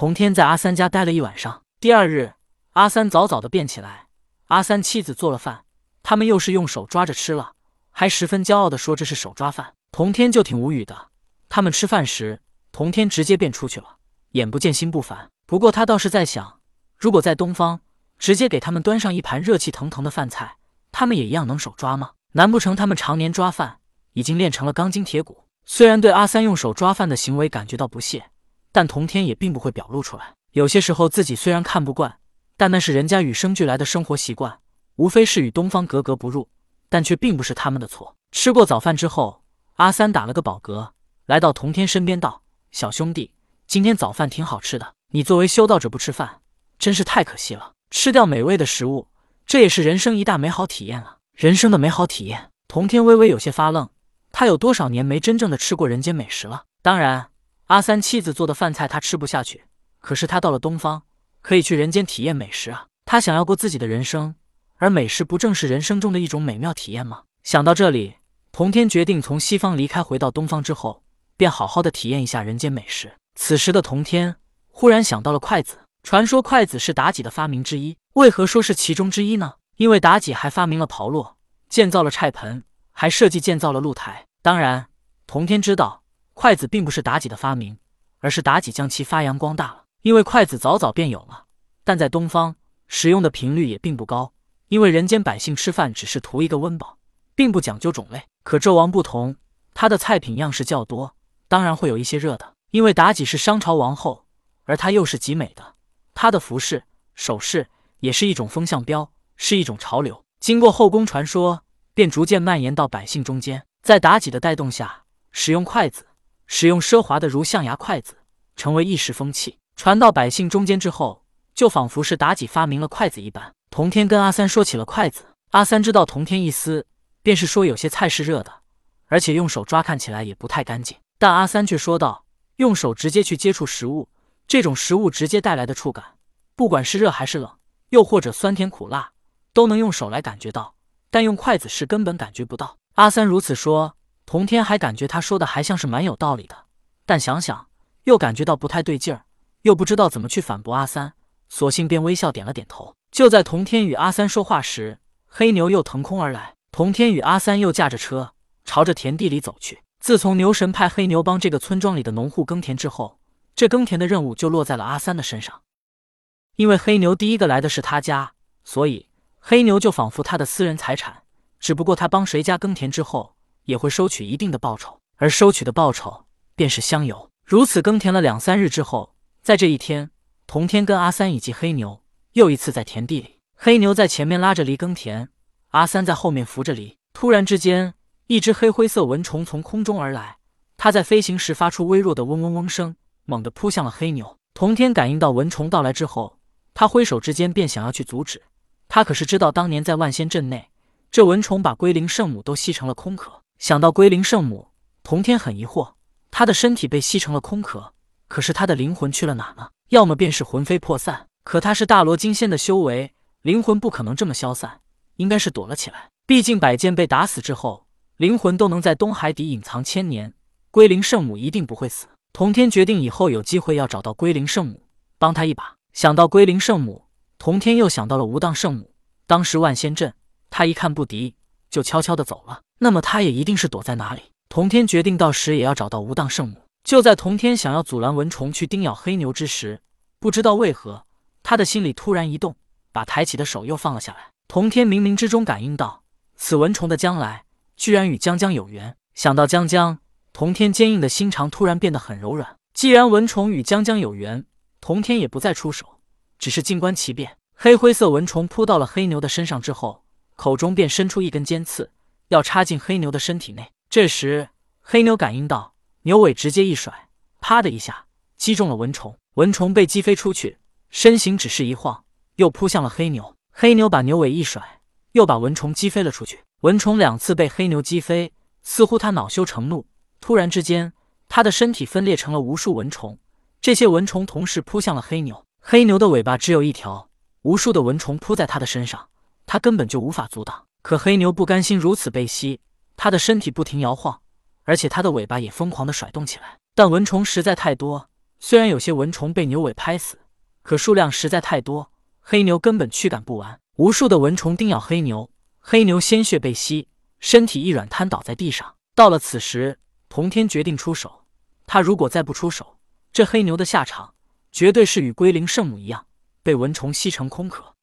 童天在阿三家待了一晚上。第二日，阿三早早的便起来，阿三妻子做了饭，他们又是用手抓着吃了，还十分骄傲的说这是手抓饭。童天就挺无语的。他们吃饭时，童天直接便出去了，眼不见心不烦。不过他倒是在想，如果在东方，直接给他们端上一盘热气腾腾的饭菜，他们也一样能手抓吗？难不成他们常年抓饭，已经练成了钢筋铁骨？虽然对阿三用手抓饭的行为感觉到不屑，但童天也并不会表露出来。有些时候自己虽然看不惯，但那是人家与生俱来的生活习惯，无非是与东方格格不入，但却并不是他们的错。吃过早饭之后，阿三打了个饱嗝，来到童天身边道：“小兄弟，今天早饭挺好吃的，你作为修道者不吃饭，真是太可惜了。”吃掉美味的食物，这也是人生一大美好体验啊！人生的美好体验。童天微微有些发愣，他有多少年没真正的吃过人间美食了？当然，阿三妻子做的饭菜他吃不下去，可是他到了东方，可以去人间体验美食啊！他想要过自己的人生，而美食不正是人生中的一种美妙体验吗？想到这里，童天决定从西方离开，回到东方之后，便好好的体验一下人间美食。此时的童天忽然想到了筷子。传说筷子是妲己的发明之一，为何说是其中之一呢？因为妲己还发明了刨落，建造了菜盆，还设计建造了露台。当然，童天知道筷子并不是妲己的发明，而是妲己将其发扬光大了。因为筷子早早便有了，但在东方使用的频率也并不高，因为人间百姓吃饭只是图一个温饱，并不讲究种类。可纣王不同，他的菜品样式较多，当然会有一些热的。因为妲己是商朝王后，而她又是极美的。她的服饰、首饰也是一种风向标，是一种潮流。经过后宫传说，便逐渐蔓延到百姓中间。在妲己的带动下，使用筷子，使用奢华的如象牙筷子，成为一时风气。传到百姓中间之后，就仿佛是妲己发明了筷子一般。童天跟阿三说起了筷子，阿三知道童天意思，便是说有些菜是热的，而且用手抓看起来也不太干净。但阿三却说道，用手直接去接触食物。这种食物直接带来的触感，不管是热还是冷，又或者酸甜苦辣，都能用手来感觉到，但用筷子是根本感觉不到。阿三如此说，童天还感觉他说的还像是蛮有道理的，但想想又感觉到不太对劲儿，又不知道怎么去反驳阿三，索性便微笑点了点头。就在童天与阿三说话时，黑牛又腾空而来，童天与阿三又驾着车朝着田地里走去。自从牛神派黑牛帮这个村庄里的农户耕田之后。这耕田的任务就落在了阿三的身上，因为黑牛第一个来的是他家，所以黑牛就仿佛他的私人财产。只不过他帮谁家耕田之后，也会收取一定的报酬，而收取的报酬便是香油。如此耕田了两三日之后，在这一天，童天跟阿三以及黑牛又一次在田地里，黑牛在前面拉着犁耕田，阿三在后面扶着犁。突然之间，一只黑灰色蚊虫从空中而来，它在飞行时发出微弱的嗡嗡嗡声。猛地扑向了黑牛。童天感应到蚊虫到来之后，他挥手之间便想要去阻止。他可是知道，当年在万仙阵内，这蚊虫把龟灵圣母都吸成了空壳。想到龟灵圣母，童天很疑惑：他的身体被吸成了空壳，可是他的灵魂去了哪呢？要么便是魂飞魄散。可他是大罗金仙的修为，灵魂不可能这么消散，应该是躲了起来。毕竟百剑被打死之后，灵魂都能在东海底隐藏千年，龟灵圣母一定不会死。童天决定以后有机会要找到龟灵圣母，帮他一把。想到龟灵圣母，童天又想到了无当圣母。当时万仙阵，他一看不敌，就悄悄的走了。那么他也一定是躲在哪里？童天决定到时也要找到无当圣母。就在童天想要阻拦蚊虫去叮咬黑牛之时，不知道为何，他的心里突然一动，把抬起的手又放了下来。童天冥冥之中感应到，此蚊虫的将来居然与江江有缘。想到江江。童天坚硬的心肠突然变得很柔软。既然蚊虫与江江有缘，童天也不再出手，只是静观其变。黑灰色蚊虫扑到了黑牛的身上之后，口中便伸出一根尖刺，要插进黑牛的身体内。这时，黑牛感应到，牛尾直接一甩，啪的一下击中了蚊虫。蚊虫被击飞出去，身形只是一晃，又扑向了黑牛。黑牛把牛尾一甩，又把蚊虫击飞了出去。蚊虫两次被黑牛击飞，似乎他恼羞成怒。突然之间，他的身体分裂成了无数蚊虫，这些蚊虫同时扑向了黑牛。黑牛的尾巴只有一条，无数的蚊虫扑在他的身上，他根本就无法阻挡。可黑牛不甘心如此被吸，他的身体不停摇晃，而且他的尾巴也疯狂地甩动起来。但蚊虫实在太多，虽然有些蚊虫被牛尾拍死，可数量实在太多，黑牛根本驱赶不完。无数的蚊虫叮咬黑牛，黑牛鲜血被吸，身体一软瘫倒在地上。到了此时，童天决定出手。他如果再不出手，这黑牛的下场绝对是与龟灵圣母一样，被蚊虫吸成空壳。